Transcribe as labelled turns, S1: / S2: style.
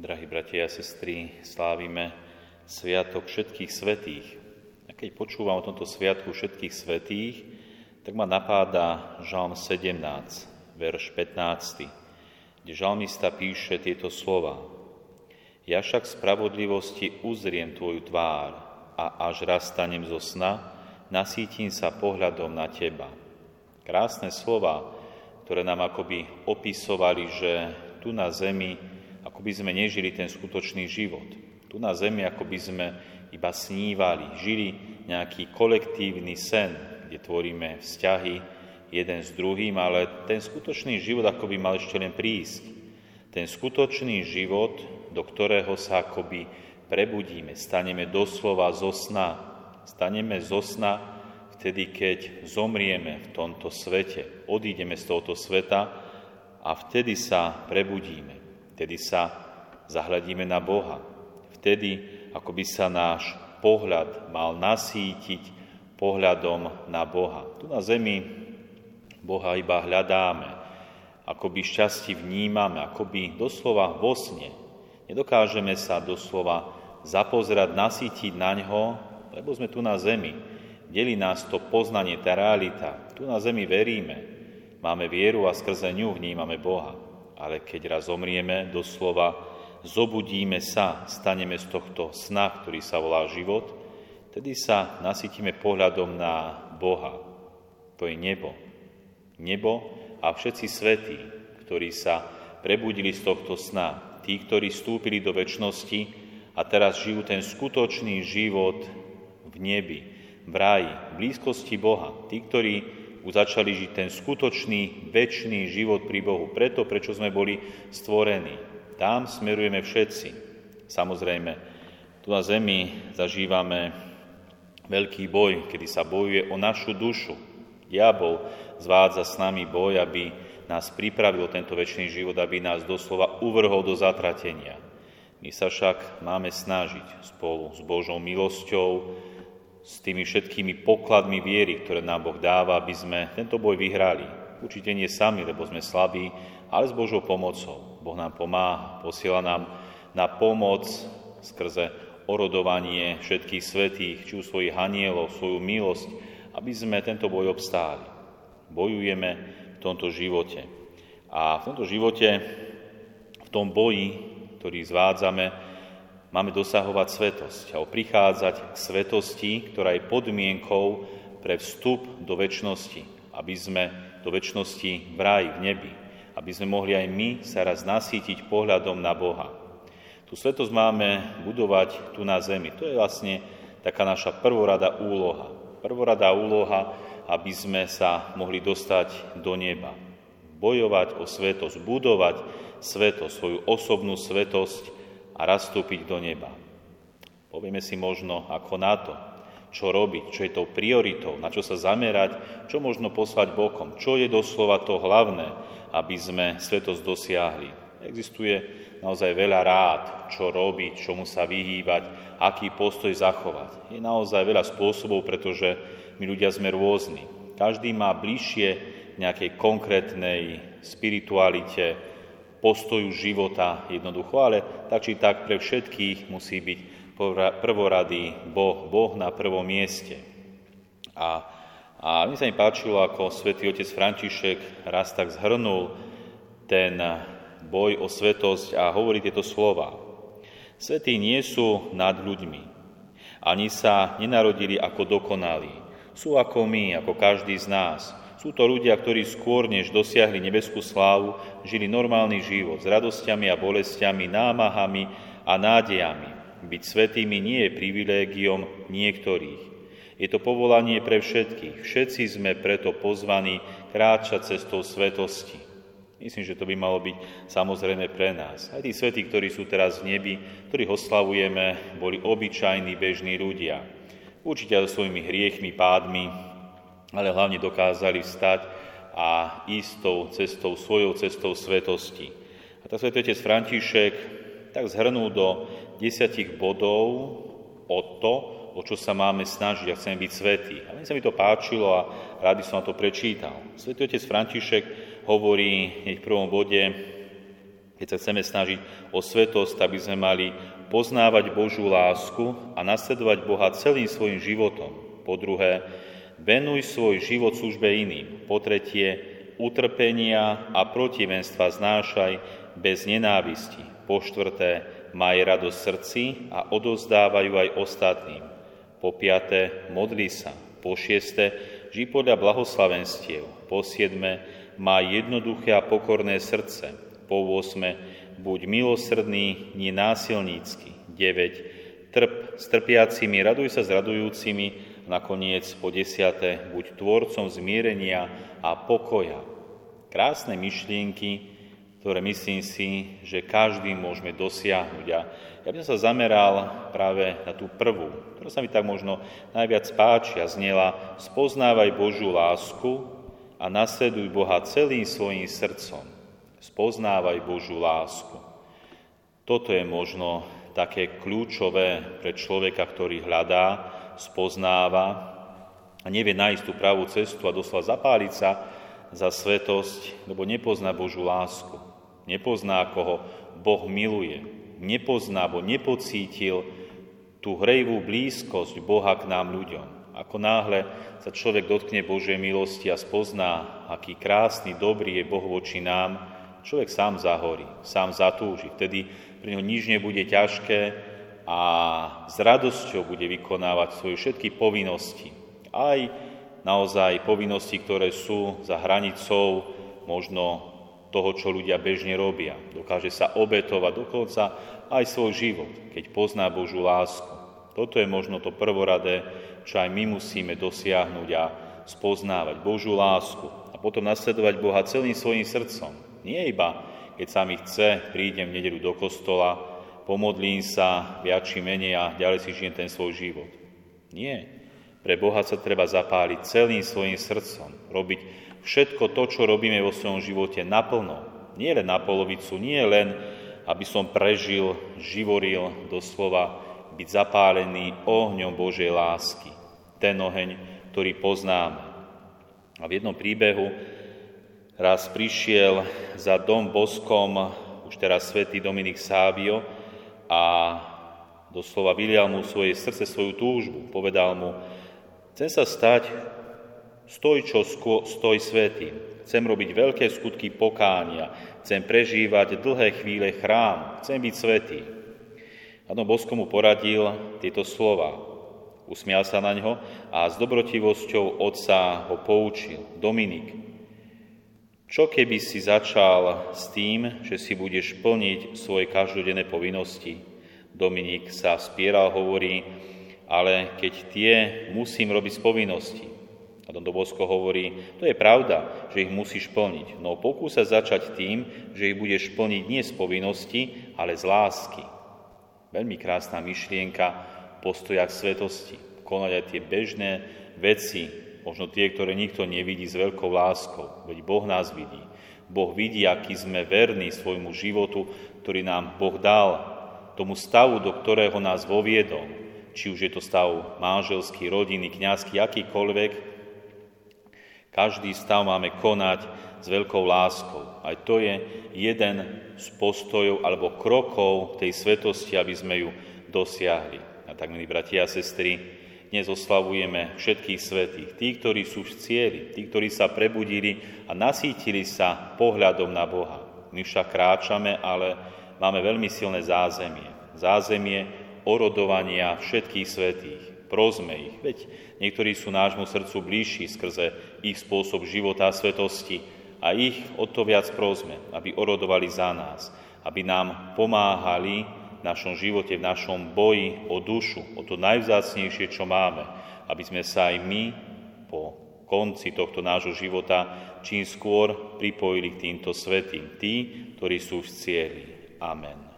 S1: Drahí bratia a sestry, slávime Sviatok všetkých svetých. A keď počúvam o tomto Sviatku všetkých svetých, tak ma napáda Žalm 17, verš 15, kde žalmista píše tieto slova. Ja však spravodlivosti uzriem Tvoju tvár a až raz stanem zo sna, nasítim sa pohľadom na Teba. Krásne slova, ktoré nám akoby opisovali, že tu na zemi ako by sme nežili ten skutočný život. Tu na zemi ako by sme iba snívali, žili nejaký kolektívny sen, kde tvoríme vzťahy jeden s druhým, ale ten skutočný život ako by mal ešte len prísť. Ten skutočný život, do ktorého sa akoby prebudíme, staneme doslova zo sna. Staneme zo sna vtedy, keď zomrieme v tomto svete, odídeme z tohoto sveta a vtedy sa prebudíme, vtedy sa zahľadíme na Boha, vtedy ako by sa náš pohľad mal nasítiť pohľadom na Boha. Tu na zemi Boha iba hľadáme, akoby šťastie vnímame, akoby doslova vo sne. Nedokážeme sa doslova zapozerať, nasítiť na ňo, lebo sme tu na zemi delí nás to poznanie, tá realita. Tu na zemi veríme, máme vieru a skrze ňu vnímame Boha. Ale keď raz zomrieme, doslova zobudíme sa, staneme z tohto sna, ktorý sa volá život, tedy sa nasytíme pohľadom na Boha. To je nebo. Nebo a všetci svetí, ktorí sa prebudili z tohto sna, tí, ktorí vstúpili do väčšnosti a teraz žijú ten skutočný život v nebi, v ráji, v blízkosti Boha. Tí, ktorí začali žiť ten skutočný, väčší život pri Bohu. Preto, prečo sme boli stvorení. Tam smerujeme všetci. Samozrejme, tu na zemi zažívame veľký boj, kedy sa bojuje o našu dušu. Diabol zvádza s nami boj, aby nás pripravil tento väčší život, aby nás doslova uvrhol do zatratenia. My sa však máme snažiť spolu s Božou milosťou, s tými všetkými pokladmi viery, ktoré nám Boh dáva, aby sme tento boj vyhrali. Určite nie sami, lebo sme slabí, ale s Božou pomocou. Boh nám pomáha, posiela nám na pomoc skrze orodovanie všetkých svetých, či u svojich anielov, svoju milosť, aby sme tento boj obstáli. Bojujeme v tomto živote. A v tomto živote, v tom boji, ktorý zvádzame, máme dosahovať svetosť a prichádzať k svetosti, ktorá je podmienkou pre vstup do väčšnosti, aby sme do väčšnosti v ráji, v nebi, aby sme mohli aj my sa raz nasítiť pohľadom na Boha. Tu svetosť máme budovať tu na zemi. To je vlastne taká naša prvorada úloha. Prvorada úloha, aby sme sa mohli dostať do neba. Bojovať o svetosť, budovať svetosť, svoju osobnú svetosť, a raz vstúpiť do neba. Povieme si možno ako na to, čo robiť, čo je tou prioritou, na čo sa zamerať, čo možno poslať bokom, čo je doslova to hlavné, aby sme svetosť dosiahli. Existuje naozaj veľa rád, čo robiť, čomu sa vyhýbať, aký postoj zachovať. Je naozaj veľa spôsobov, pretože my ľudia sme rôzni. Každý má bližšie nejakej konkrétnej spiritualite, postoju života jednoducho, ale tak či tak pre všetkých musí byť prvoradý Boh, Boh na prvom mieste. A, a mi sa mi páčilo, ako svätý otec František raz tak zhrnul ten boj o svetosť a hovorí tieto slova. Svetí nie sú nad ľuďmi, ani sa nenarodili ako dokonalí. Sú ako my, ako každý z nás. Sú to ľudia, ktorí skôr, než dosiahli nebeskú slávu, žili normálny život s radosťami a bolestiami, námahami a nádejami. Byť svetými nie je privilégiom niektorých. Je to povolanie pre všetkých. Všetci sme preto pozvaní kráčať cestou svetosti. Myslím, že to by malo byť samozrejme pre nás. Aj tí svetí, ktorí sú teraz v nebi, ktorých oslavujeme, boli obyčajní bežní ľudia. Určite so svojimi hriechmi, pádmi, ale hlavne dokázali vstať a ísť tou cestou, svojou cestou svetosti. A tak otec František tak zhrnul do desiatich bodov o to, o čo sa máme snažiť a chceme byť svetí. A mne sa mi to páčilo a rád by som na to prečítal. Svetý otec František hovorí v prvom bode, Keď sa chceme snažiť o svetosť, aby sme mali poznávať Božú lásku a nasledovať Boha celým svojim životom. Po druhé, venuj svoj život službe iným. Po tretie, utrpenia a protivenstva znášaj bez nenávisti. Po štvrté, maj radosť srdci a odozdávajú aj ostatným. Po piaté, modli sa. Po šieste, ži podľa blahoslavenstiev. Po siedme, má jednoduché a pokorné srdce po 8. Buď milosrdný, nie násilnícky. 9. Trp s trpiacimi, raduj sa s radujúcimi. Nakoniec po 10. Buď tvorcom zmierenia a pokoja. Krásne myšlienky, ktoré myslím si, že každý môžeme dosiahnuť. A ja by som sa zameral práve na tú prvú, ktorá sa mi tak možno najviac páči a znela spoznávaj Božú lásku a nasleduj Boha celým svojim srdcom spoznávaj Božú lásku. Toto je možno také kľúčové pre človeka, ktorý hľadá, spoznáva a nevie nájsť tú pravú cestu a doslova zapáliť sa za svetosť, lebo nepozná Božú lásku. Nepozná, koho Boh miluje. Nepozná, bo nepocítil tú hrejvú blízkosť Boha k nám ľuďom. Ako náhle sa človek dotkne Božej milosti a spozná, aký krásny, dobrý je Boh voči nám, človek sám zahorí, sám zatúži. Vtedy pri ňom nič nebude ťažké a s radosťou bude vykonávať svoje všetky povinnosti. Aj naozaj povinnosti, ktoré sú za hranicou možno toho, čo ľudia bežne robia. Dokáže sa obetovať dokonca aj svoj život, keď pozná Božú lásku. Toto je možno to prvoradé, čo aj my musíme dosiahnuť a spoznávať Božú lásku a potom nasledovať Boha celým svojim srdcom, nie iba, keď sa mi chce, prídem v nedelu do kostola, pomodlím sa viac či menej a ďalej si žijem ten svoj život. Nie. Pre Boha sa treba zapáliť celým svojim srdcom, robiť všetko to, čo robíme vo svojom živote naplno. Nie len na polovicu, nie len, aby som prežil, živoril, doslova byť zapálený ohňom Božej lásky. Ten oheň, ktorý poznáme. A v jednom príbehu raz prišiel za dom boskom už teraz svätý Dominik Sávio a doslova vylial mu svoje srdce, svoju túžbu. Povedal mu, chcem sa stať stoj, čo stoj svetým. Chcem robiť veľké skutky pokánia. Chcem prežívať dlhé chvíle chrám. Chcem byť svetý. A Dom Bosko mu poradil tieto slova. Usmial sa na ňo a s dobrotivosťou otca ho poučil. Dominik, čo keby si začal s tým, že si budeš plniť svoje každodenné povinnosti? Dominik sa spieral, hovorí, ale keď tie musím robiť z povinnosti. A Don Bosko hovorí, to je pravda, že ich musíš plniť, no pokúsa začať tým, že ich budeš plniť nie z povinnosti, ale z lásky. Veľmi krásna myšlienka postoja k svetosti. Konať aj tie bežné veci, možno tie, ktoré nikto nevidí s veľkou láskou, veď Boh nás vidí. Boh vidí, aký sme verní svojmu životu, ktorý nám Boh dal, tomu stavu, do ktorého nás voviedol. Či už je to stav manželský, rodiny, kňazský, akýkoľvek. Každý stav máme konať s veľkou láskou. Aj to je jeden z postojov alebo krokov tej svetosti, aby sme ju dosiahli. A tak, milí bratia a sestry, dnes oslavujeme všetkých svetých, tí, ktorí sú v cieli, tí, ktorí sa prebudili a nasítili sa pohľadom na Boha. My však kráčame, ale máme veľmi silné zázemie. Zázemie orodovania všetkých svetých. Prosme ich, veď niektorí sú nášmu srdcu blížší skrze ich spôsob života a svetosti a ich o to viac prosme, aby orodovali za nás, aby nám pomáhali v našom živote, v našom boji o dušu, o to najvzácnejšie, čo máme, aby sme sa aj my po konci tohto nášho života čím skôr pripojili k týmto svetým, tí, ktorí sú v cieli. Amen.